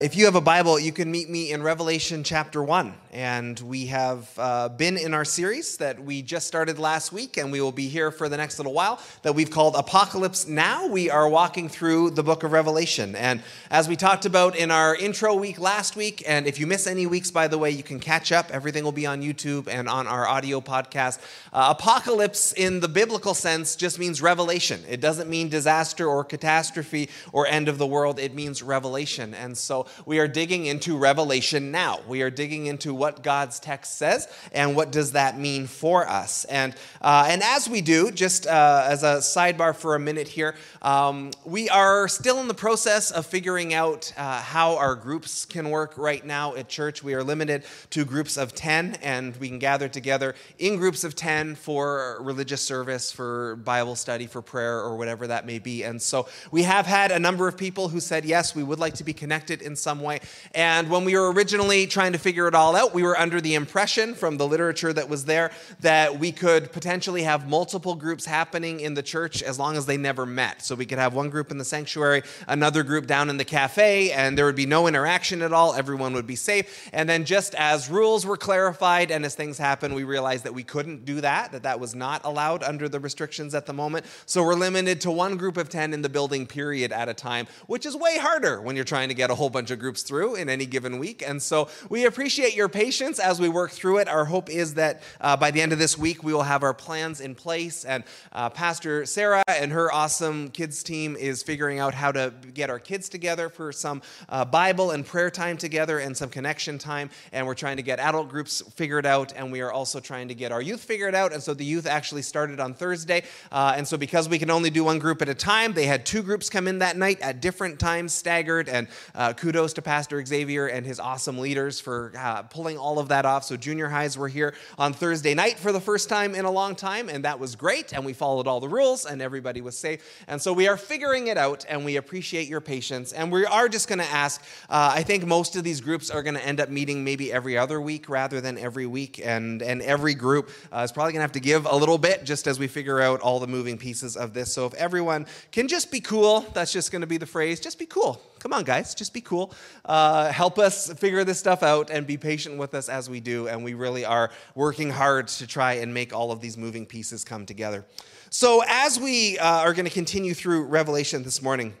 If you have a Bible, you can meet me in Revelation chapter 1. And we have uh, been in our series that we just started last week, and we will be here for the next little while, that we've called Apocalypse Now. We are walking through the book of Revelation. And as we talked about in our intro week last week, and if you miss any weeks, by the way, you can catch up. Everything will be on YouTube and on our audio podcast. Uh, apocalypse, in the biblical sense, just means revelation. It doesn't mean disaster or catastrophe or end of the world, it means revelation. And so we are digging into Revelation now. We are digging into what God's text says and what does that mean for us. And, uh, and as we do, just uh, as a sidebar for a minute here, um, we are still in the process of figuring out uh, how our groups can work right now at church. We are limited to groups of 10, and we can gather together in groups of 10 for religious service, for Bible study, for prayer, or whatever that may be. And so we have had a number of people who said, yes, we would like to be connected in some way. And when we were originally trying to figure it all out, we were under the impression from the literature that was there that we could potentially have multiple groups happening in the church as long as they never met. So we could have one group in the sanctuary, another group down in the cafe, and there would be no interaction at all. Everyone would be safe. And then just as rules were clarified and as things happened, we realized that we couldn't do that, that that was not allowed under the restrictions at the moment. So we're limited to one group of 10 in the building period at a time, which is way harder when you're trying to get a whole bunch of groups through in any given week. And so we appreciate your patience as we work through it. Our hope is that uh, by the end of this week, we will have our plans in place. And uh, Pastor Sarah and her awesome kids team is figuring out how to get our kids together for some uh, Bible and prayer time together and some connection time. And we're trying to get adult groups figured out. And we are also trying to get our youth figured out. And so the youth actually started on Thursday. Uh, and so because we can only do one group at a time, they had two groups come in that night at different times, staggered. And uh, kudos to Pastor Xavier and his awesome leaders for uh, pulling all of that off. So junior highs were here on Thursday night for the first time in a long time, and that was great. And we followed all the rules, and everybody was safe. And so we are figuring it out, and we appreciate your patience. And we are just going to ask. Uh, I think most of these groups are going to end up meeting maybe every other week rather than every week, and and every group uh, is probably going to have to give a little bit just as we figure out all the moving pieces of this. So if everyone can just be cool, that's just going to be the phrase. Just be cool. Come on, guys, just be cool. Uh, help us figure this stuff out and be patient with us as we do. And we really are working hard to try and make all of these moving pieces come together. So, as we uh, are going to continue through Revelation this morning,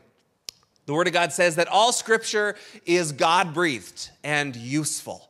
the Word of God says that all scripture is God breathed and useful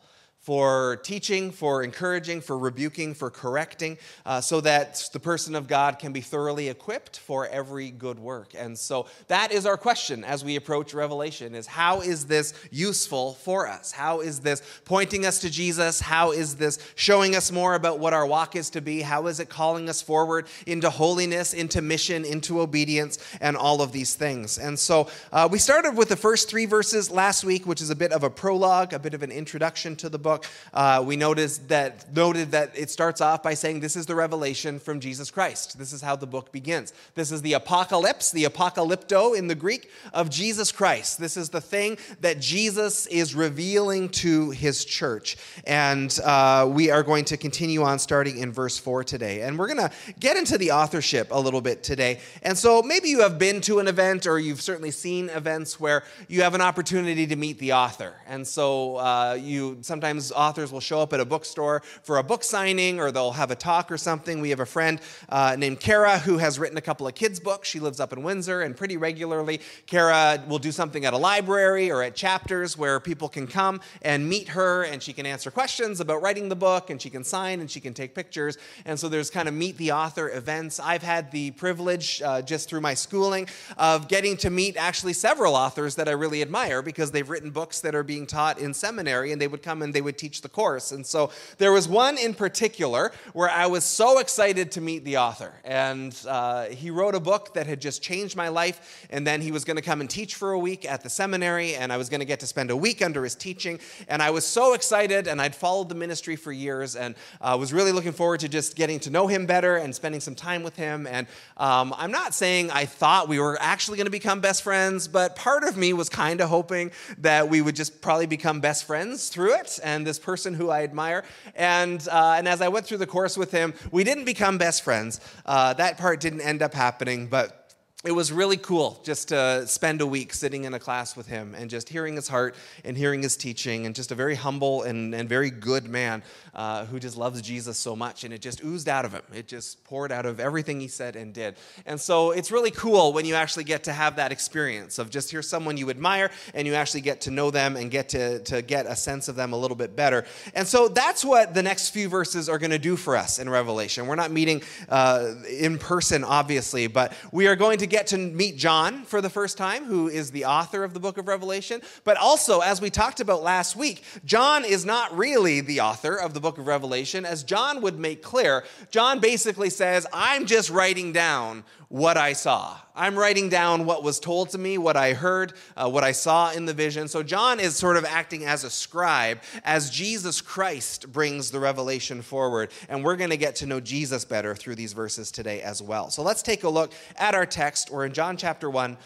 for teaching, for encouraging, for rebuking, for correcting, uh, so that the person of God can be thoroughly equipped for every good work. And so that is our question as we approach Revelation is how is this useful for us? How is this pointing us to Jesus? How is this showing us more about what our walk is to be? How is it calling us forward into holiness, into mission, into obedience, and all of these things? And so uh, we started with the first three verses last week, which is a bit of a prologue, a bit of an introduction to the book book, uh, we noticed that, noted that it starts off by saying this is the revelation from Jesus Christ. This is how the book begins. This is the apocalypse, the apocalypto in the Greek of Jesus Christ. This is the thing that Jesus is revealing to his church. And uh, we are going to continue on starting in verse 4 today. And we're going to get into the authorship a little bit today. And so maybe you have been to an event or you've certainly seen events where you have an opportunity to meet the author. And so uh, you sometimes Sometimes authors will show up at a bookstore for a book signing or they'll have a talk or something. We have a friend uh, named Kara who has written a couple of kids' books. She lives up in Windsor, and pretty regularly, Kara will do something at a library or at chapters where people can come and meet her and she can answer questions about writing the book and she can sign and she can take pictures. And so there's kind of meet the author events. I've had the privilege uh, just through my schooling of getting to meet actually several authors that I really admire because they've written books that are being taught in seminary and they would come and they would would teach the course. And so there was one in particular where I was so excited to meet the author. And uh, he wrote a book that had just changed my life. And then he was going to come and teach for a week at the seminary. And I was going to get to spend a week under his teaching. And I was so excited. And I'd followed the ministry for years and uh, was really looking forward to just getting to know him better and spending some time with him. And um, I'm not saying I thought we were actually going to become best friends, but part of me was kind of hoping that we would just probably become best friends through it. And and this person who I admire. And, uh, and as I went through the course with him, we didn't become best friends. Uh, that part didn't end up happening, but it was really cool just to spend a week sitting in a class with him and just hearing his heart and hearing his teaching and just a very humble and, and very good man uh, who just loves Jesus so much. And it just oozed out of him. It just poured out of everything he said and did. And so it's really cool when you actually get to have that experience of just hear someone you admire and you actually get to know them and get to, to get a sense of them a little bit better. And so that's what the next few verses are going to do for us in Revelation. We're not meeting uh, in person, obviously, but we are going to get to meet John for the first time, who is the author of the book of Revelation. But also, as we talked about last week, John is not really the author of the book of Revelation. As John would make clear, John basically says, I'm just writing down what I saw. I'm writing down what was told to me, what I heard, uh, what I saw in the vision. So John is sort of acting as a scribe as Jesus Christ brings the revelation forward. And we're going to get to know Jesus better through these verses today as well. So let's take a look at our text. We're in John chapter 1,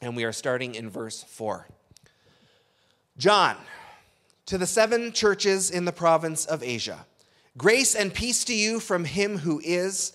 and we are starting in verse 4. John, to the seven churches in the province of Asia, grace and peace to you from him who is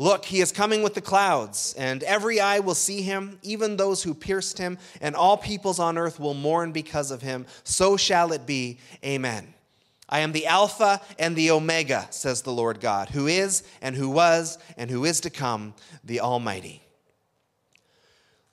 Look, he is coming with the clouds, and every eye will see him, even those who pierced him, and all peoples on earth will mourn because of him. So shall it be. Amen. I am the Alpha and the Omega, says the Lord God, who is, and who was, and who is to come, the Almighty.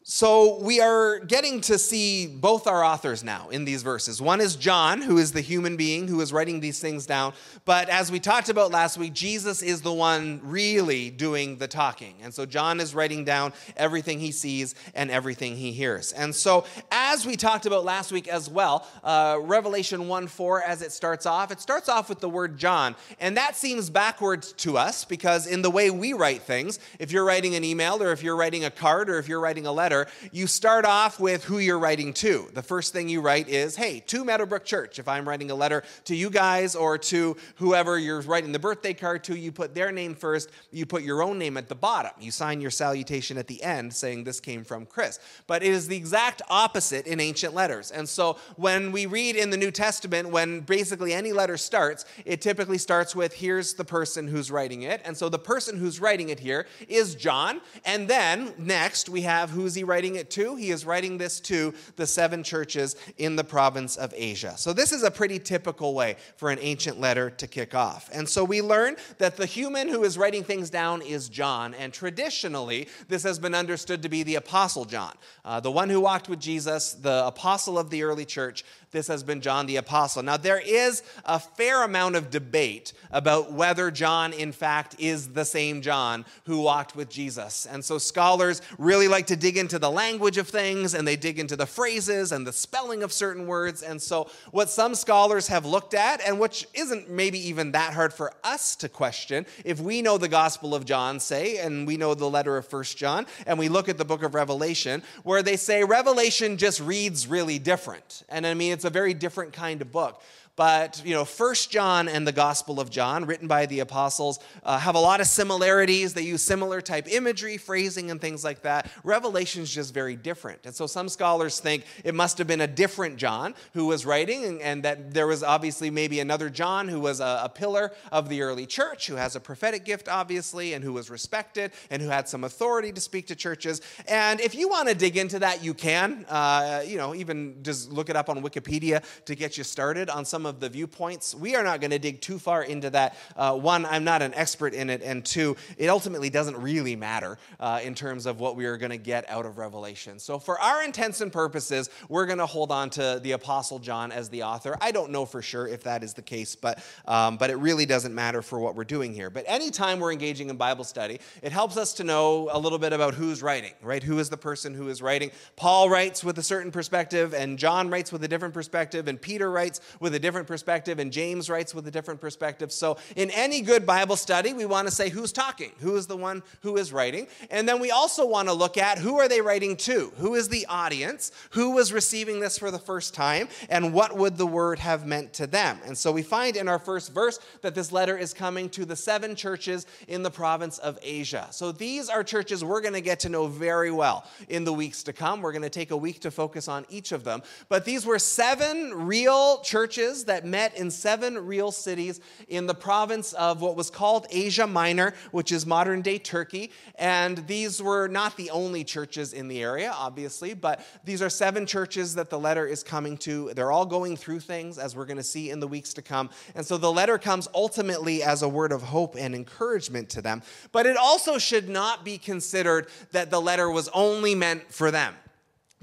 So we are getting to see both our authors now in these verses. One is John, who is the human being who is writing these things down. But as we talked about last week, Jesus is the one really doing the talking. And so John is writing down everything he sees and everything he hears. And so as we talked about last week as well, uh, Revelation 1 4, as it starts off, it starts off with the word John. And that seems backwards to us because in the way we write things, if you're writing an email or if you're writing a card or if you're writing a letter, letter, you start off with who you're writing to. The first thing you write is, hey, to Meadowbrook Church. If I'm writing a letter to you guys or to whoever you're writing the birthday card to, you put their name first, you put your own name at the bottom. You sign your salutation at the end saying, this came from Chris. But it is the exact opposite in ancient letters. And so when we read in the New Testament, when basically any letter starts, it typically starts with, here's the person who's writing it. And so the person who's writing it here is John. And then next we have who's he writing it to? He is writing this to the seven churches in the province of Asia. So, this is a pretty typical way for an ancient letter to kick off. And so, we learn that the human who is writing things down is John. And traditionally, this has been understood to be the Apostle John, uh, the one who walked with Jesus, the apostle of the early church, this has been John the Apostle. Now, there is a fair amount of debate about whether John, in fact, is the same John who walked with Jesus. And so scholars really like to dig into the language of things and they dig into the phrases and the spelling of certain words. And so, what some scholars have looked at, and which isn't maybe even that hard for us to question, if we know the Gospel of John, say, and we know the letter of First John, and we look at the book of Revelation, where they say Revelation just reads really different. And I mean, it's a very different kind of book. But, you know, First John and the Gospel of John, written by the apostles, uh, have a lot of similarities. They use similar type imagery, phrasing, and things like that. Revelation is just very different. And so some scholars think it must have been a different John who was writing, and, and that there was obviously maybe another John who was a, a pillar of the early church, who has a prophetic gift, obviously, and who was respected and who had some authority to speak to churches. And if you want to dig into that, you can. Uh, you know, even just look it up on Wikipedia to get you started on some of the viewpoints. We are not going to dig too far into that. Uh, one, I'm not an expert in it, and two, it ultimately doesn't really matter uh, in terms of what we are going to get out of Revelation. So, for our intents and purposes, we're going to hold on to the Apostle John as the author. I don't know for sure if that is the case, but um, but it really doesn't matter for what we're doing here. But anytime we're engaging in Bible study, it helps us to know a little bit about who's writing, right? Who is the person who is writing? Paul writes with a certain perspective, and John writes with a different perspective, and Peter writes with a different perspective, and James writes with a different perspective. So, in any good Bible study, we want to say who's talking, who is the one who is writing. And then we also want to look at who are they writing to? Who is the audience? Who was receiving this for the first time? And what would the word have meant to them? And so we find in our first verse that this letter is coming to the seven churches in the province of Asia. So these are churches we're going to get to know very well in the weeks to come. We're going to take a week to focus on each of them. But these were seven real churches that met in seven real cities in the province of what was called Asia Minor, which is modern day Turkey. And these were not the only churches in the area, obviously, but these are seven churches that the letter is coming to. They're all going through things, as we're going to see in the weeks to come. And so the letter comes ultimately as a word of hope and encouragement to them. But it also should not be considered that the letter was only meant for them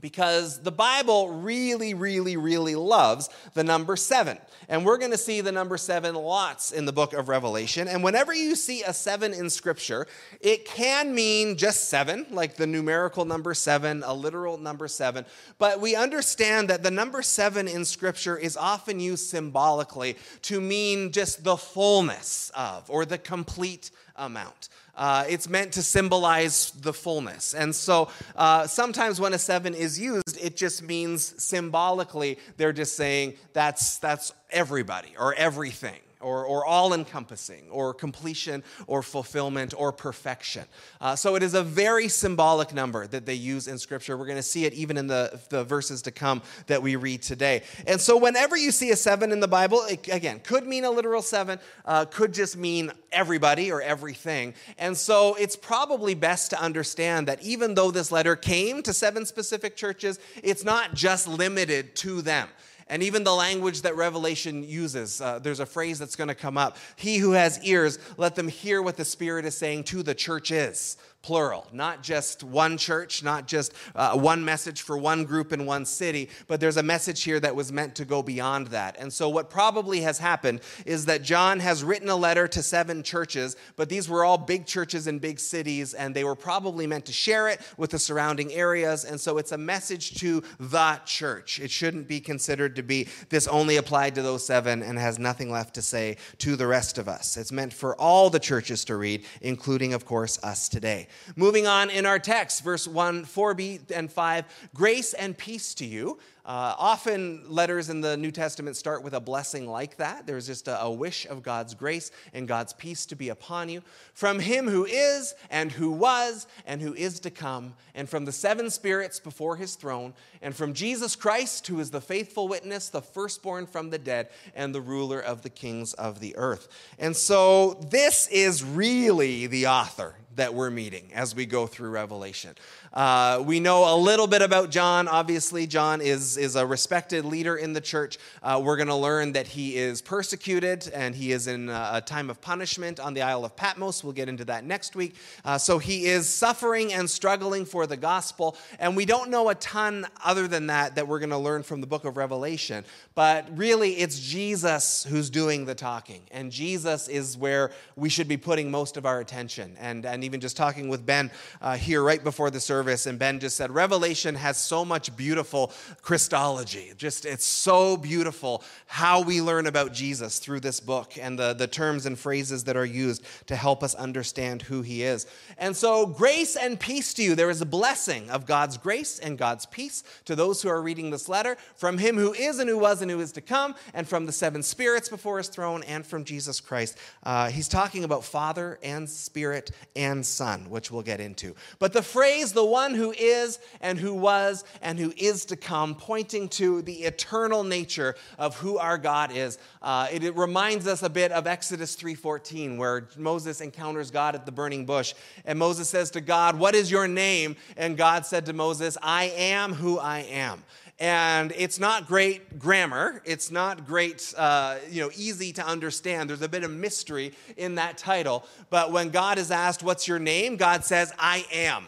because the Bible really, really, really loves the number seven. And we're going to see the number seven lots in the book of Revelation. And whenever you see a seven in Scripture, it can mean just seven, like the numerical number seven, a literal number seven. But we understand that the number seven in Scripture is often used symbolically to mean just the fullness of or the complete amount. Uh, it's meant to symbolize the fullness. And so uh, sometimes when a seven is used, it just means symbolically, they're just saying that's, that's everybody or everything or, or all encompassing, or completion, or fulfillment, or perfection. Uh, so it is a very symbolic number that they use in Scripture. We're going to see it even in the, the verses to come that we read today. And so whenever you see a seven in the Bible, it, again, could mean a literal seven, uh, could just mean everybody or everything. And so it's probably best to understand that even though this letter came to seven specific churches, it's not just limited to them. And even the language that Revelation uses, uh, there's a phrase that's going to come up. He who has ears, let them hear what the Spirit is saying to the churches plural, not just one church, not just uh, one message for one group in one city, but there's a message here that was meant to go beyond that. And so, what probably has happened is that John has written a letter to seven churches, but these were all big churches in big cities, and they were probably meant to share it with the surrounding areas. And so, it's a message to the church. It shouldn't be considered to be this only applied to those seven and has nothing left to say to the rest of us. It's meant for all the churches to read, including, of course, us today. Moving on in our text, verse 1, 4b and 5, grace and peace to you. Uh, often letters in the New Testament start with a blessing like that. There's just a, a, wish of God's grace and God's peace to be upon you. From him who is, and who was, and who is to come, and from the seven spirits before his throne, and from Jesus Christ, who is the faithful witness, the firstborn from the dead, and the ruler of the kings of the earth. And so this is really the author that we're meeting as we go through Revelation. Uh, we know a little bit about John. Obviously, John is, is a respected leader in the church. Uh, we're going to learn that he is persecuted and he is in a time of punishment on the Isle of Patmos. We'll get into that next week. Uh, so he is suffering and struggling for the gospel. And we don't know a ton other than that that we're going to learn from the book of Revelation. But really, it's Jesus who's doing the talking. And Jesus is where we should be putting most of our attention. And, and even just talking with Ben uh, here right before the service and Ben just said, Revelation has so much beautiful Christology. Just, it's so beautiful how we learn about Jesus through this book and the, the terms and phrases that are used to help us understand who he is. And so, grace and peace to you. There is a blessing of God's grace and God's peace to those who are reading this letter from him who is and who was and who is to come, and from the seven spirits before his throne, and from Jesus Christ. Uh, he's talking about Father and Spirit and Son, which we'll get into. But the phrase, the one who is and who was and who is to come, pointing to the eternal nature of who our God is. Uh, it, it reminds us a bit of Exodus 3:14, where Moses encounters God at the burning bush, and Moses says to God, "What is your name?" And God said to Moses, "I am who I am." And it's not great grammar. It's not great, uh, you know, easy to understand. There's a bit of mystery in that title. But when God is asked, "What's your name?" God says, "I am."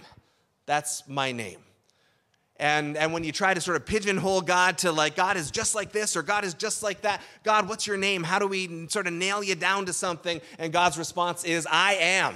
That's my name. And, and when you try to sort of pigeonhole God to like, God is just like this or God is just like that, God, what's your name? How do we sort of nail you down to something? And God's response is, I am.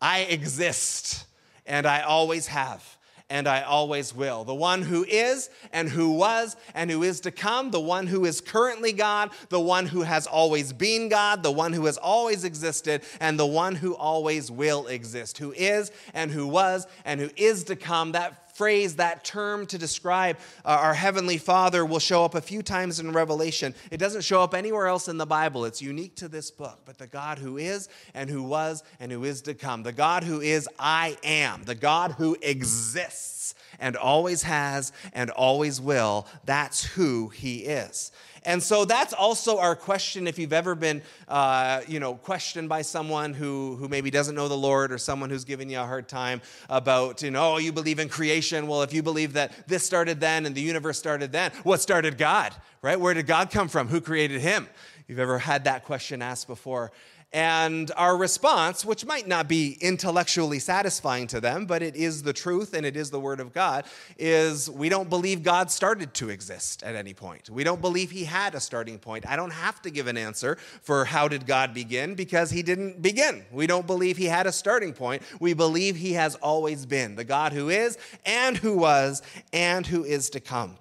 I exist. And I always have. And I always will. The one who is and who was and who is to come, the one who is currently God, the one who has always been God, the one who has always existed, and the one who always will exist, who is and who was and who is to come. That phrase, that term to describe uh, our Heavenly Father will show up a few times in Revelation. It doesn't show up anywhere else in the Bible. It's unique to this book. But the God who is and who was and who is to come, the God who is I am, the God who exists and always has and always will, that's who He is. And so that's also our question if you've ever been, uh, you know, questioned by someone who, who maybe doesn't know the Lord or someone who's giving you a hard time about, you know, oh, you believe in creation. Well, if you believe that this started then and the universe started then, what started God, right? Where did God come from? Who created him? You've ever had that question asked before. And our response, which might not be intellectually satisfying to them, but it is the truth and it is the Word of God, is we don't believe God started to exist at any point. We don't believe He had a starting point. I don't have to give an answer for how did God begin because He didn't begin. We don't believe He had a starting point. We believe He has always been the God who is and who was and who is to come.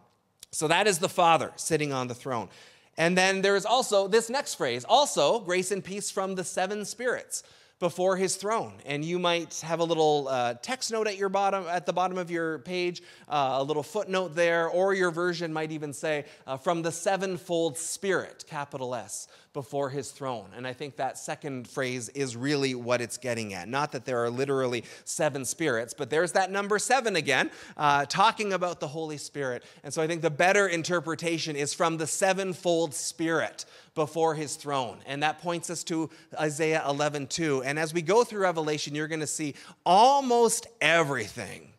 So that is the Father sitting on the throne. And then there's also this next phrase also, grace and peace from the seven spirits before his throne. And you might have a little uh, text note at your bottom, at the bottom of your page, uh, a little footnote there, or your version might even say, uh, from the sevenfold spirit, capital S, before his throne. And I think that second phrase is really what it's getting at. Not that there are literally seven spirits, but there's that number seven again, uh, talking about the Holy Spirit. And so I think the better interpretation is from the sevenfold spirit before his throne. And that points us to Isaiah 11 2. And as we go through Revelation, you're going to see almost everything,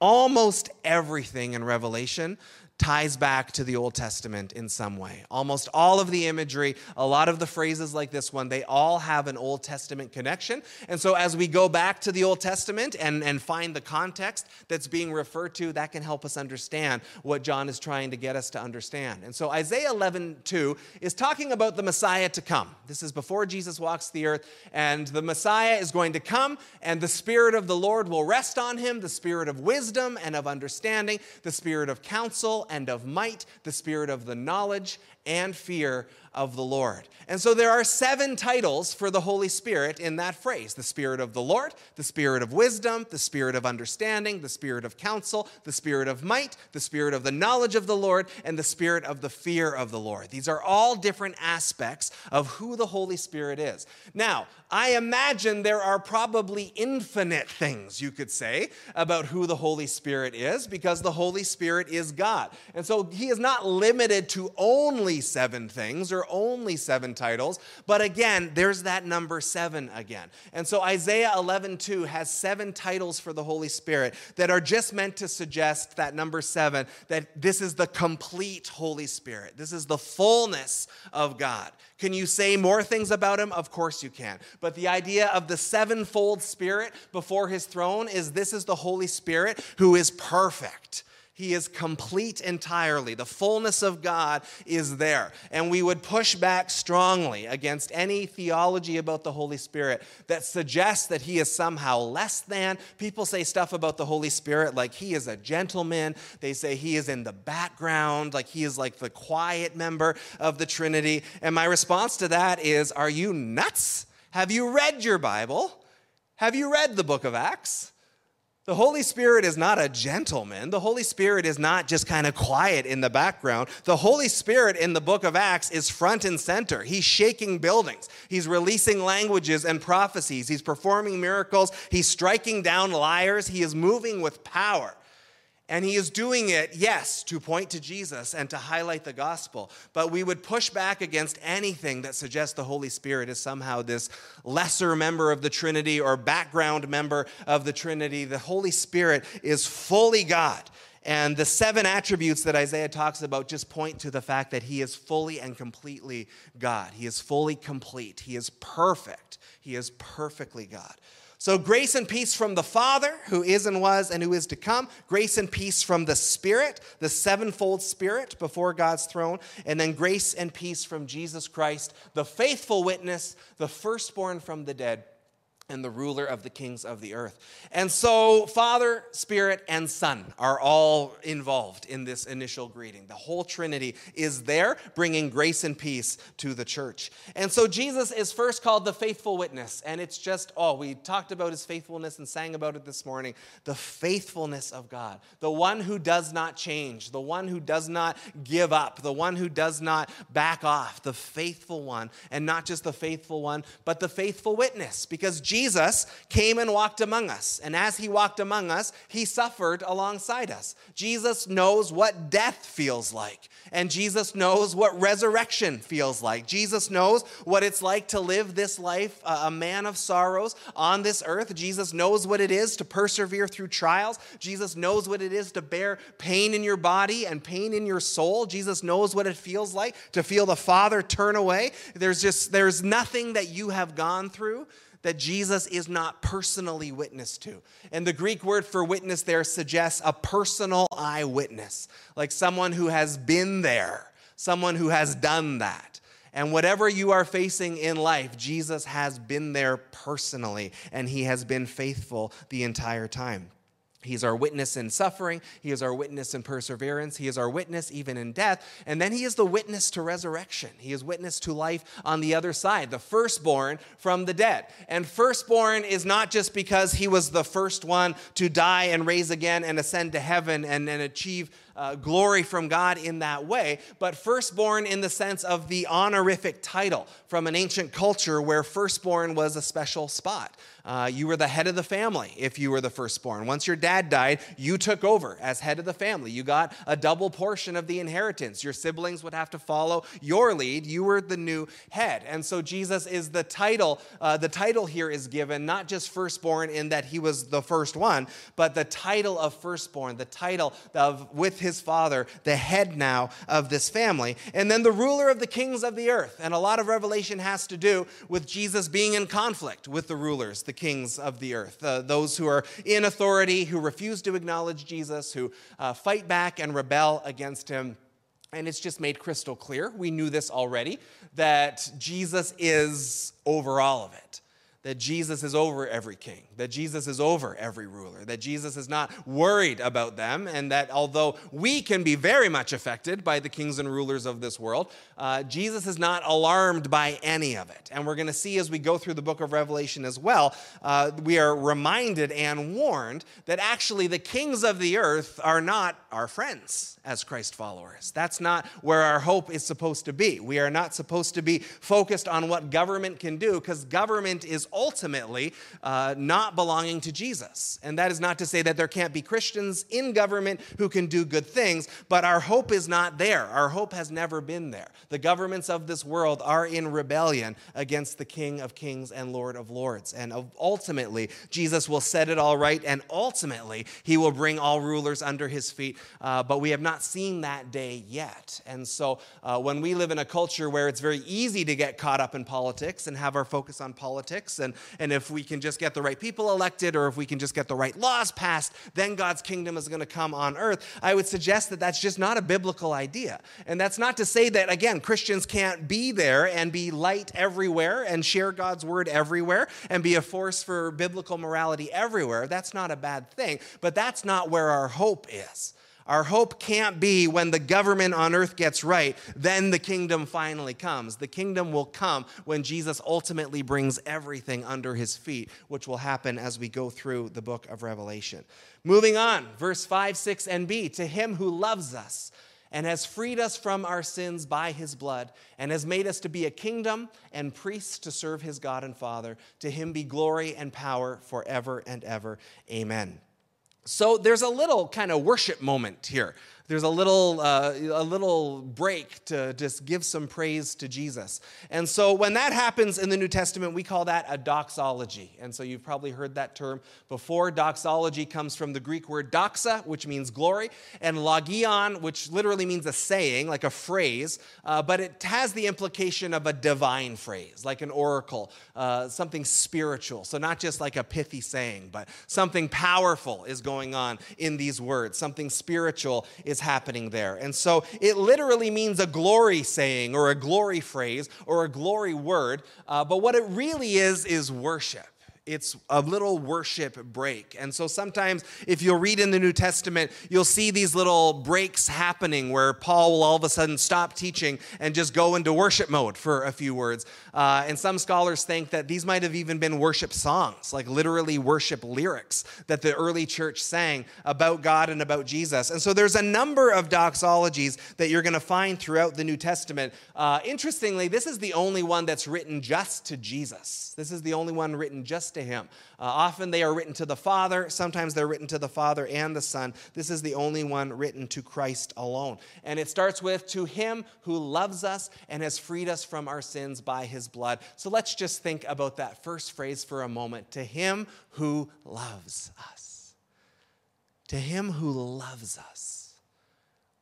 almost everything in Revelation ties back to the Old Testament in some way. Almost all of the imagery, a lot of the phrases like this one, they all have an Old Testament connection. And so as we go back to the Old Testament and, and find the context that's being referred to, that can help us understand what John is trying to get us to understand. And so Isaiah 11, 2 is talking about the Messiah to come. This is before Jesus walks the earth, and the Messiah is going to come, and the Spirit of the Lord will rest on him the Spirit of wisdom and of understanding, the Spirit of counsel and of might, the spirit of the knowledge and fear of the Lord. And so there are seven titles for the Holy Spirit in that phrase the Spirit of the Lord, the Spirit of wisdom, the Spirit of understanding, the Spirit of counsel, the Spirit of might, the Spirit of the knowledge of the Lord, and the Spirit of the fear of the Lord. These are all different aspects of who the Holy Spirit is. Now, I imagine there are probably infinite things you could say about who the Holy Spirit is because the Holy Spirit is God. And so he is not limited to only seven things or only seven titles. But again, there's that number seven again. And so Isaiah 11 2 has seven titles for the Holy Spirit that are just meant to suggest that number seven, that this is the complete Holy Spirit. This is the fullness of God. Can you say more things about him? Of course you can. But the idea of the sevenfold Spirit before his throne is this is the Holy Spirit who is perfect. He is complete entirely. The fullness of God is there. And we would push back strongly against any theology about the Holy Spirit that suggests that he is somehow less than. People say stuff about the Holy Spirit like he is a gentleman. They say he is in the background, like he is like the quiet member of the Trinity. And my response to that is Are you nuts? Have you read your Bible? Have you read the book of Acts? The Holy Spirit is not a gentleman. The Holy Spirit is not just kind of quiet in the background. The Holy Spirit in the book of Acts is front and center. He's shaking buildings, He's releasing languages and prophecies, He's performing miracles, He's striking down liars, He is moving with power. And he is doing it, yes, to point to Jesus and to highlight the gospel. But we would push back against anything that suggests the Holy Spirit is somehow this lesser member of the Trinity or background member of the Trinity. The Holy Spirit is fully God. And the seven attributes that Isaiah talks about just point to the fact that he is fully and completely God. He is fully complete. He is perfect. He is perfectly God. So, grace and peace from the Father, who is and was and who is to come. Grace and peace from the Spirit, the sevenfold Spirit before God's throne. And then grace and peace from Jesus Christ, the faithful witness, the firstborn from the dead, and the ruler of the kings of the earth. And so, Father, Spirit, and Son are all involved in this initial greeting. The whole Trinity is there, bringing grace and peace to the church. And so, Jesus is first called the faithful witness. And it's just, oh, we talked about his faithfulness and sang about it this morning. The faithfulness of God, the one who does not change, the one who does not give up, the one who does not back off, the faithful one. And not just the faithful one, but the faithful witness, because Jesus Jesus came and walked among us. And as he walked among us, he suffered alongside us. Jesus knows what death feels like. And Jesus knows what resurrection feels like. Jesus knows what it's like to live this life, uh, a man of sorrows on this earth. Jesus knows what it is to persevere through trials. Jesus knows what it is to bear pain in your body and pain in your soul. Jesus knows what it feels like to feel the Father turn away. There's just, there's nothing that you have gone through that Jesus is not personally witness to. And the Greek word for witness there suggests a personal eyewitness, like someone who has been there, someone who has done that. And whatever you are facing in life, Jesus has been there personally, and he has been faithful the entire time. He's our witness in suffering. He is our witness in perseverance. He is our witness even in death. And then he is the witness to resurrection. He is witness to life on the other side, the firstborn from the dead. And firstborn is not just because he was the first one to die and raise again and ascend to heaven and, and achieve uh, glory from God in that way, but firstborn in the sense of the honorific title from an ancient culture where firstborn was a special spot. Uh, you were the head of the family if you were the firstborn. Once your dad died, you took over as head of the family. You got a double portion of the inheritance. Your siblings would have to follow your lead. You were the new head. And so Jesus is the title. Uh, the title here is given not just firstborn in that he was the first one, but the title of firstborn, the title of with his father, the head now of this family. And then the ruler of the kings of the earth. And a lot of Revelation has to do with Jesus being in conflict with the rulers, the kings of the earth, uh, those who are in authority, who refuse to acknowledge Jesus, who uh, fight back and rebel against him. And it's just made crystal clear, we knew this already, that Jesus is over all of it that Jesus is over every king, that Jesus is over every ruler, that Jesus is not worried about them, and that although we can be very much affected by the kings and rulers of this world, uh, Jesus is not alarmed by any of it. And we're going to see as we go through the book of Revelation as well, uh, we are reminded and warned that actually the kings of the earth are not our friends as Christ followers. That's not where our hope is supposed to be. We are not supposed to be focused on what government can do because government is ultimately uh, not belonging to Jesus. And that is not to say that there can't be Christians in government who can do good things, but our hope is not there. Our hope has never been there. The governments of this world are in rebellion against the King of Kings and Lord of Lords. And ultimately, Jesus will set it all right, and ultimately, he will bring all rulers under his feet. Uh, but we have not seen that day yet. And so, uh, when we live in a culture where it's very easy to get caught up in politics and have our focus on politics and, and if we can just get the right people elected or if we can just get the right laws passed, then God's kingdom is going to come on earth. I would suggest that that's just not a biblical idea. And that's not to say that, again, Christians can't be there and be light everywhere and share God's word everywhere and be a force for biblical morality everywhere. That's not a bad thing, but that's not where our hope is. Our hope can't be when the government on earth gets right, then the kingdom finally comes. The kingdom will come when Jesus ultimately brings everything under his feet, which will happen as we go through the book of Revelation. Moving on, verse 5, 6, and B to him who loves us and has freed us from our sins by his blood and has made us to be a kingdom and priests to serve his God and Father. To him be glory and power forever and ever. Amen. So there's a little kind of worship moment here there's a little, uh, a little break to just give some praise to Jesus. And so when that happens in the New Testament, we call that a doxology. And so you've probably heard that term before. Doxology comes from the Greek word doxa, which means glory, and logion, which literally means a saying, like a phrase, uh, but it has the implication of a divine phrase, like an oracle, uh, something spiritual. So not just like a pithy saying, but something powerful is going on in these words. Something spiritual is is happening there. And so it literally means a glory saying or a glory phrase or a glory word. Uh, but what it really is, is worship. It's a little worship break. And so sometimes, if you'll read in the New Testament, you'll see these little breaks happening where Paul will all of a sudden stop teaching and just go into worship mode for a few words. Uh, and some scholars think that these might have even been worship songs, like literally worship lyrics that the early church sang about God and about Jesus. And so there's a number of doxologies that you're going to find throughout the New Testament. Uh, interestingly, this is the only one that's written just to Jesus. This is the only one written just to him. Uh, often they are written to the Father, sometimes they're written to the Father and the Son. This is the only one written to Christ alone. And it starts with, To him who loves us and has freed us from our sins by his blood. So let's just think about that first phrase for a moment. To him who loves us. To him who loves us.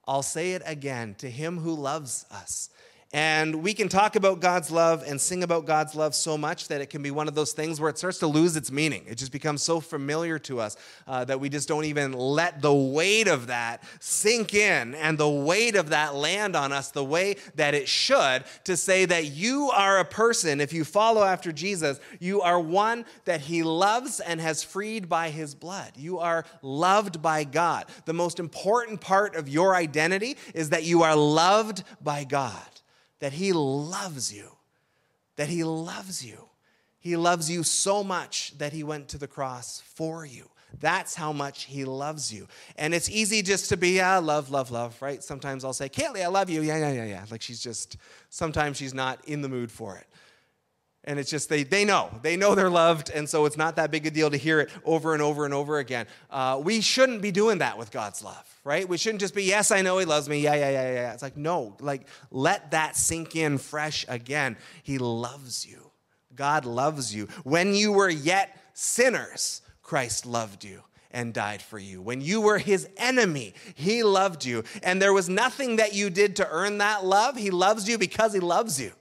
I'll say it again to him who loves us. And we can talk about God's love and sing about God's love so much that it can be one of those things where it starts to lose its meaning. It just becomes so familiar to us uh, that we just don't even let the weight of that sink in and the weight of that land on us the way that it should to say that you are a person, if you follow after Jesus, you are one that he loves and has freed by his blood. You are loved by God. The most important part of your identity is that you are loved by God that He loves you, that He loves you. He loves you so much that He went to the cross for you. That's how much He loves you. And it's easy just to be, yeah, love, love, love, right? Sometimes I'll say, Kaylee, I love you. Yeah, yeah, yeah, yeah. Like she's just, sometimes she's not in the mood for it. And it's just, they, they know. They know they're loved, and so it's not that big a deal to hear it over and over and over again. Uh, we shouldn't be doing that with God's love, right? We shouldn't just be, yes, I know He loves me. Yeah, yeah, yeah, yeah. It's like, no, like, let that sink in fresh again. He loves you. God loves you. When you were yet sinners, Christ loved you and died for you. When you were his enemy, he loved you. And there was nothing that you did to earn that love. He loves you because he loves you.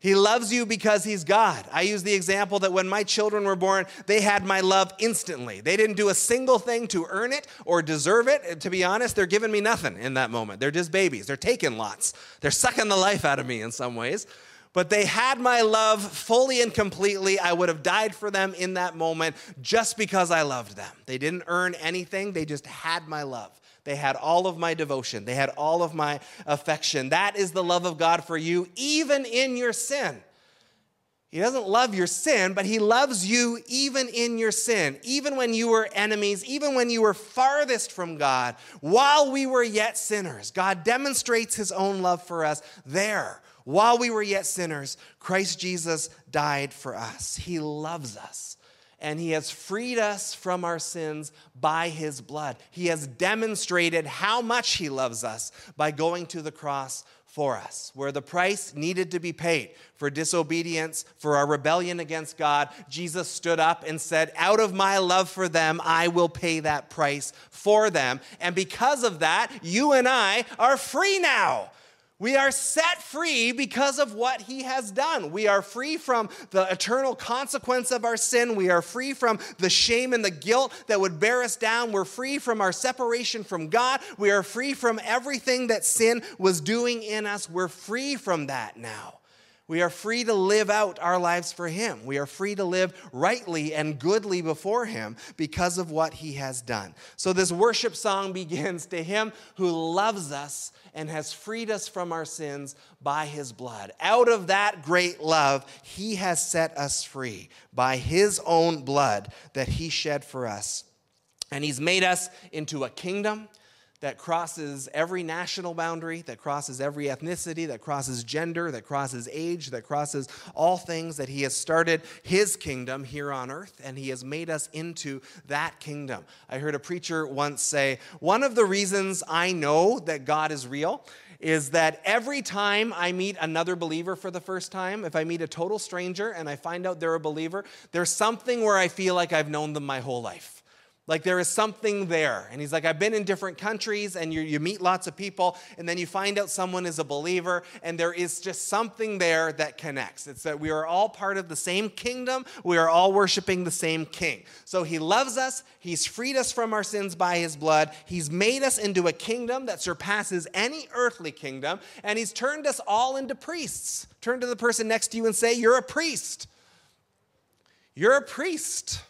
He loves you because he's God. I use the example that when my children were born, they had my love instantly. They didn't do a single thing to earn it or deserve it. To be honest, they're giving me nothing in that moment. They're just babies. They're taking lots. They're sucking the life out of me in some ways. But they had my love fully and completely. I would have died for them in that moment just because I loved them. They didn't earn anything, they just had my love. They had all of my devotion. They had all of my affection. That is the love of God for you, even in your sin. He doesn't love your sin, but He loves you even in your sin, even when you were enemies, even when you were farthest from God, while we were yet sinners. God demonstrates His own love for us there. While we were yet sinners, Christ Jesus died for us. He loves us and he has freed us from our sins by his blood. He has demonstrated how much he loves us by going to the cross for us. Where the price needed to be paid for disobedience, for our rebellion against God, Jesus stood up and said, Out of my love for them, I will pay that price for them. And because of that, you and I are free now. We are set free because of what he has done. We are free from the eternal consequence of our sin. We are free from the shame and the guilt that would bear us down. We're free from our separation from God. We are free from everything that sin was doing in us. We're free from that now. We are free to live out our lives for Him. We are free to live rightly and goodly before Him because of what He has done. So, this worship song begins to Him who loves us and has freed us from our sins by His blood. Out of that great love, He has set us free by His own blood that He shed for us. And He's made us into a kingdom that crosses every national boundary, that crosses every ethnicity, that crosses gender, that crosses age, that crosses all things, that He has started His kingdom here on earth, and He has made us into that kingdom. I heard a preacher once say, One of the reasons I know that God is real is that every time I meet another believer for the first time, if I meet a total stranger and I find out they're a believer, there's something where I feel like I've known them my whole life. Like there is something there. And he's like, I've been in different countries and you, you meet lots of people, and then you find out someone is a believer, and there is just something there that connects. It's that we are all part of the same kingdom, we are all worshiping the same king. So he loves us, he's freed us from our sins by his blood, he's made us into a kingdom that surpasses any earthly kingdom, and he's turned us all into priests. Turn to the person next to you and say, You're a priest. You're a priest.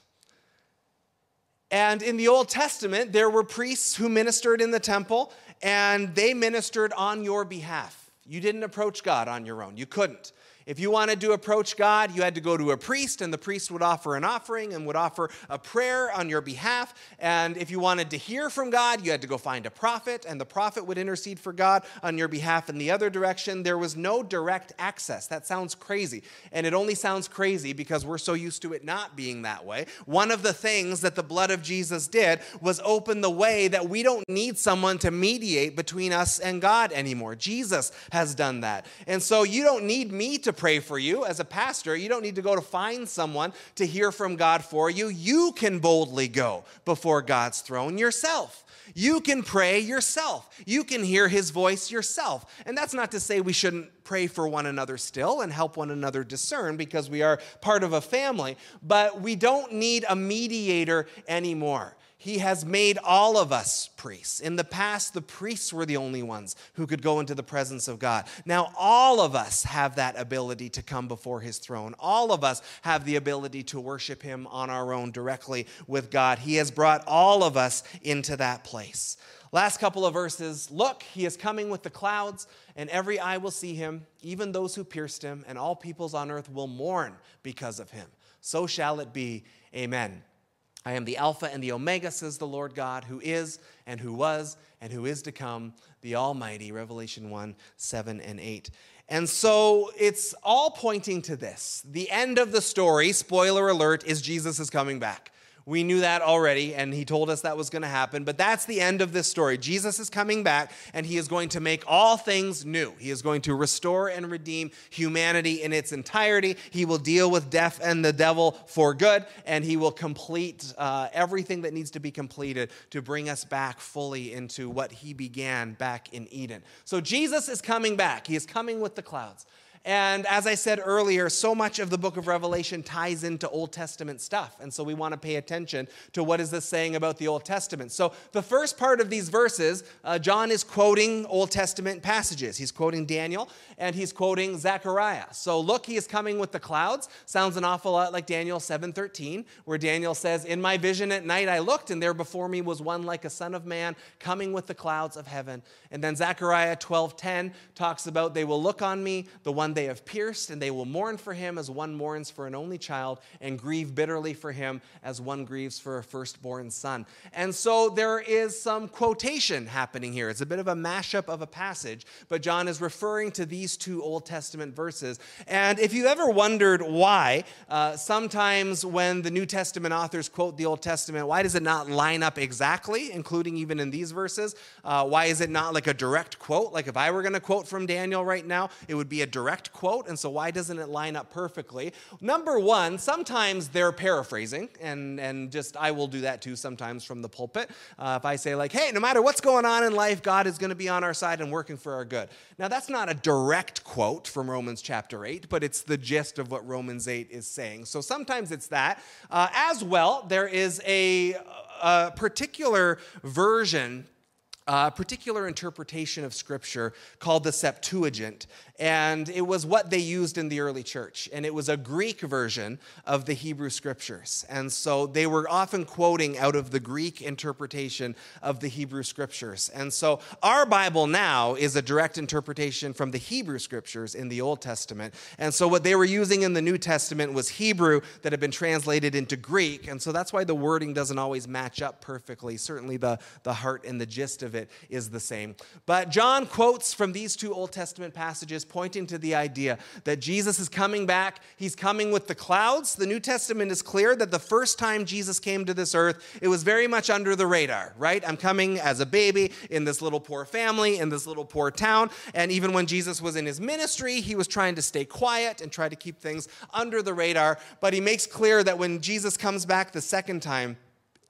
And in the Old Testament, there were priests who ministered in the temple, and they ministered on your behalf. You didn't approach God on your own, you couldn't. If you wanted to approach God, you had to go to a priest, and the priest would offer an offering and would offer a prayer on your behalf. And if you wanted to hear from God, you had to go find a prophet, and the prophet would intercede for God on your behalf in the other direction. There was no direct access. That sounds crazy. And it only sounds crazy because we're so used to it not being that way. One of the things that the blood of Jesus did was open the way that we don't need someone to mediate between us and God anymore. Jesus has done that. And so you don't need me to pray for you as a pastor. You don't need to go to find someone to hear from God for you. You can boldly go before God's throne yourself. You can pray yourself. You can hear his voice yourself. And that's not to say we shouldn't pray for one another still and help one another discern because we are part of a family, but we don't need a mediator anymore. He has made all of us priests. In the past, the priests were the only ones who could go into the presence of God. Now, all of us have that ability to come before His throne. All of us have the ability to worship Him on our own directly with God. He has brought all of us into that place. Last couple of verses Look, He is coming with the clouds, and every eye will see Him, even those who pierced Him, and all peoples on earth will mourn because of Him. So shall it be. Amen. I am the Alpha and the Omega, says the Lord God, who is and who was and who is to come, the Almighty. Revelation 1 7 and 8. And so it's all pointing to this. The end of the story, spoiler alert, is Jesus is coming back. We knew that already, and he told us that was going to happen. But that's the end of this story. Jesus is coming back, and he is going to make all things new. He is going to restore and redeem humanity in its entirety. He will deal with death and the devil for good, and he will complete uh, everything that needs to be completed to bring us back fully into what he began back in Eden. So Jesus is coming back. He is coming with the clouds. And as I said earlier, so much of the book of Revelation ties into Old Testament stuff. And so we want to pay attention to what is this saying about the Old Testament. So the first part of these verses, uh, John is quoting Old Testament passages. He's quoting Daniel and he's quoting Zechariah. So look, he is coming with the clouds. Sounds an awful lot like Daniel 7:13, where Daniel says, "In my vision at night I looked, and there before me was one like a son of man coming with the clouds of heaven." And then Zechariah 12:10 talks about they will look on me, the one they have pierced, and they will mourn for him as one mourns for an only child, and grieve bitterly for him as one grieves for a firstborn son. And so there is some quotation happening here. It's a bit of a mashup of a passage, but John is referring to these two Old Testament verses. And if you've ever wondered why, uh, sometimes when the New Testament authors quote the Old Testament, why does it not line up exactly, including even in these verses? Uh, why is it not like a direct quote? Like if I were going to quote from Daniel right now, it would be a direct quote. And so why doesn't it line up perfectly? Number one, sometimes they're paraphrasing, and, and just I will do that too sometimes from the pulpit. Uh, if I say, like, hey, no matter what's going on in life, God is going to be on our side and working for our good. Now, that's not a direct quote from Romans chapter 8, but it's the gist of what Romans 8 is saying. So sometimes it's that. Uh, as well, there is a, a particular version a particular interpretation of Scripture called the Septuagint. And it was what they used in the early church. And it was a Greek version of the Hebrew Scriptures. And so they were often quoting out of the Greek interpretation of the Hebrew Scriptures. And so our Bible now is a direct interpretation from the Hebrew Scriptures in the Old Testament. And so what they were using in the New Testament was Hebrew that had been translated into Greek. And so that's why the wording doesn't always match up perfectly. Certainly the, the heart and the gist of it is the same. But John quotes from these two Old Testament passages, pointing to the idea that Jesus is coming back. He's coming with the clouds. The New Testament is clear that the first time Jesus came to this earth, it was very much under the radar, right? I'm coming as a baby in this little poor family, in this little poor town. And even when Jesus was in his ministry, he was trying to stay quiet and try to keep things under the radar. But he makes clear that when Jesus comes back the second time,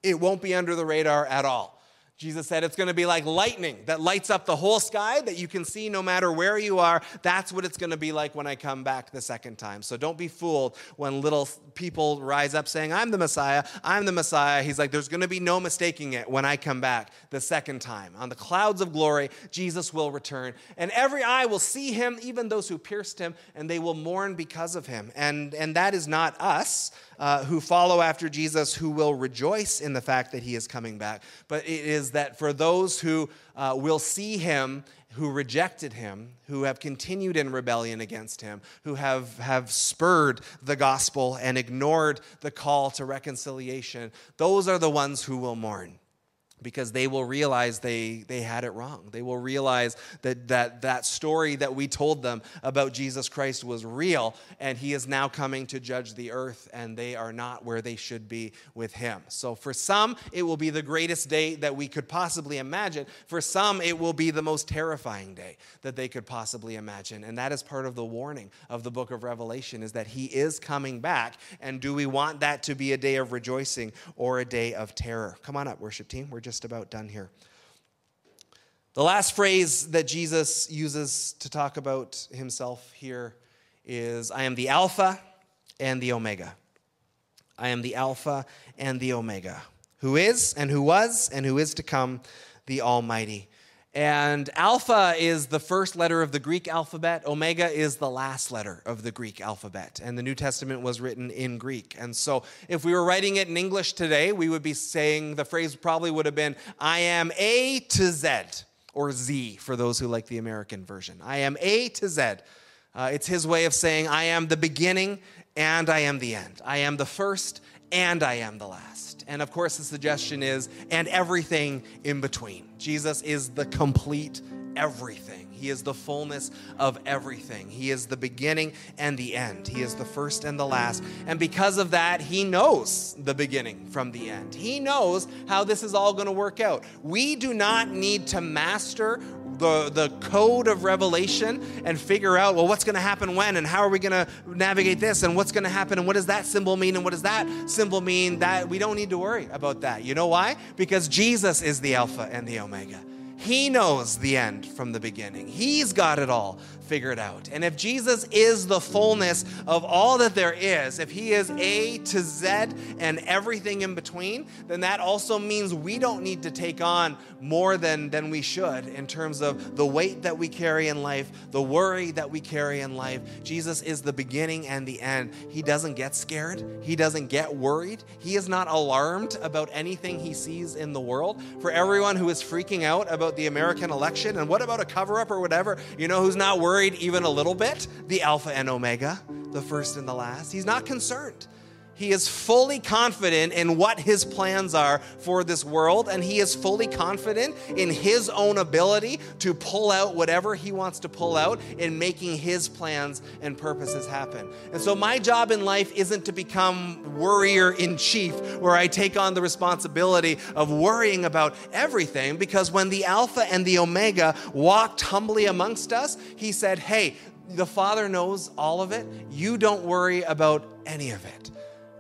it won't be under the radar at all Jesus said it's going to be like lightning that lights up the whole sky that you can see no matter where you are. That's what it's going to be like when I come back the second time. So don't be fooled when little people rise up saying, I'm the Messiah, I'm the Messiah. He's like, there's going to be no mistaking it when I come back the second time. On the clouds of glory, Jesus will return, and every eye will see him, even those who pierced him, and they will mourn because of him. And, and that is not us uh, who follow after Jesus who will rejoice in the fact that he is coming back, but it is that for those who uh, will see him who rejected him, who have continued in rebellion against him, who have, have spurred the gospel and ignored the call to reconciliation, those are the ones who will mourn because they will realize they, they had it wrong. They will realize that, that that story that we told them about Jesus Christ was real, and he is now coming to judge the earth, and they are not where they should be with him. So, for some, it will be the greatest day that we could possibly imagine. For some, it will be the most terrifying day that they could possibly imagine. And that is part of the warning of the book of Revelation is that he is coming back. And do we want that to be a day of rejoicing or a day of terror? Come on up, worship team. We're just about done here. The last phrase that Jesus uses to talk about himself here is I am the Alpha and the Omega. I am the Alpha and the Omega, who is and who was and who is to come, the Almighty. And Alpha is the first letter of the Greek alphabet. Omega is the last letter of the Greek alphabet. And the New Testament was written in Greek. And so if we were writing it in English today, we would be saying the phrase probably would have been I am A to Z, or Z for those who like the American version. I am A to Z. Uh, it's his way of saying I am the beginning and I am the end. I am the first and I am the last. And of course, the suggestion is, and everything in between. Jesus is the complete everything. He is the fullness of everything. He is the beginning and the end. He is the first and the last. And because of that, He knows the beginning from the end. He knows how this is all going to work out. We do not need to master the, the code of revelation and figure out, well, what's going to happen when and how are we going to navigate this and what's going to happen and what does that symbol mean and what does that symbol mean, that we don't need to worry about that. You know why? Because Jesus is the Alpha and the Omega. He knows the end from the beginning. He's got it all figured out. And if Jesus is the fullness of all that there is, if he is A to Z and everything in between, then that also means we don't need to take on more than, than we should in terms of the weight that we carry in life, the worry that we carry in life. Jesus is the beginning and the end. He doesn't get scared, he doesn't get worried, he is not alarmed about anything he sees in the world. For everyone who is freaking out about the American election and what about a cover up or whatever, you know who's not worried? Worried even a little bit, the Alpha and Omega, the first and the last. He's not concerned. He is fully confident in what his plans are for this world, and he is fully confident in his own ability to pull out whatever he wants to pull out in making his plans and purposes happen. And so, my job in life isn't to become worrier in chief, where I take on the responsibility of worrying about everything, because when the Alpha and the Omega walked humbly amongst us, he said, Hey, the Father knows all of it. You don't worry about any of it.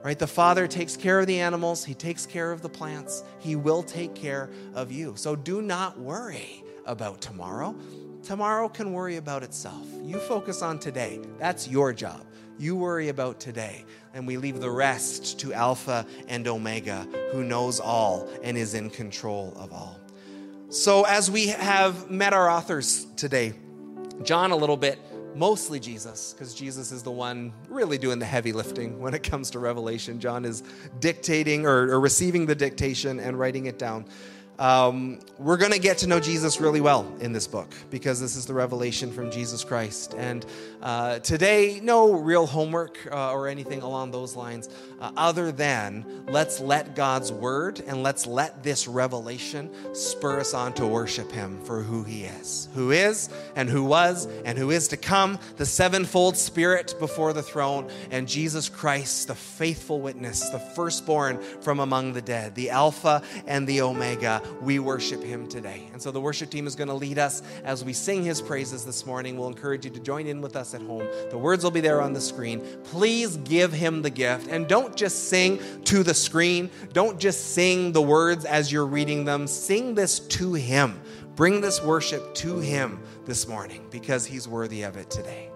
Right? The Father takes care of the animals, He takes care of the plants, He will take care of you. So do not worry about tomorrow. Tomorrow can worry about itself. You focus on today. That's your job. You worry about today. And we leave the rest to Alpha and Omega, who knows all and is in control of all. So, as we have met our authors today, John a little bit mostly Jesus, because Jesus is the one really doing the heavy lifting when it comes to Revelation. John is dictating or, or receiving the dictation and writing it down. Um, we're going to get to know Jesus really well in this book because this is the revelation from Jesus Christ. And uh, today, no real homework uh, or anything along those lines, uh, other than let's let God's word and let's let this revelation spur us on to worship Him for who He is, who is and who was and who is to come, the sevenfold Spirit before the throne, and Jesus Christ, the faithful witness, the firstborn from among the dead, the Alpha and the Omega we worship him today. And so the worship team is going to lead us as we sing his praises this morning. We'll encourage you to join in with us at home. The words will be there on the screen. Please give him the gift and don't just sing to the screen. Don't just sing the words as you're reading them. Sing this to him. Bring this worship to him this morning because he's worthy of it today.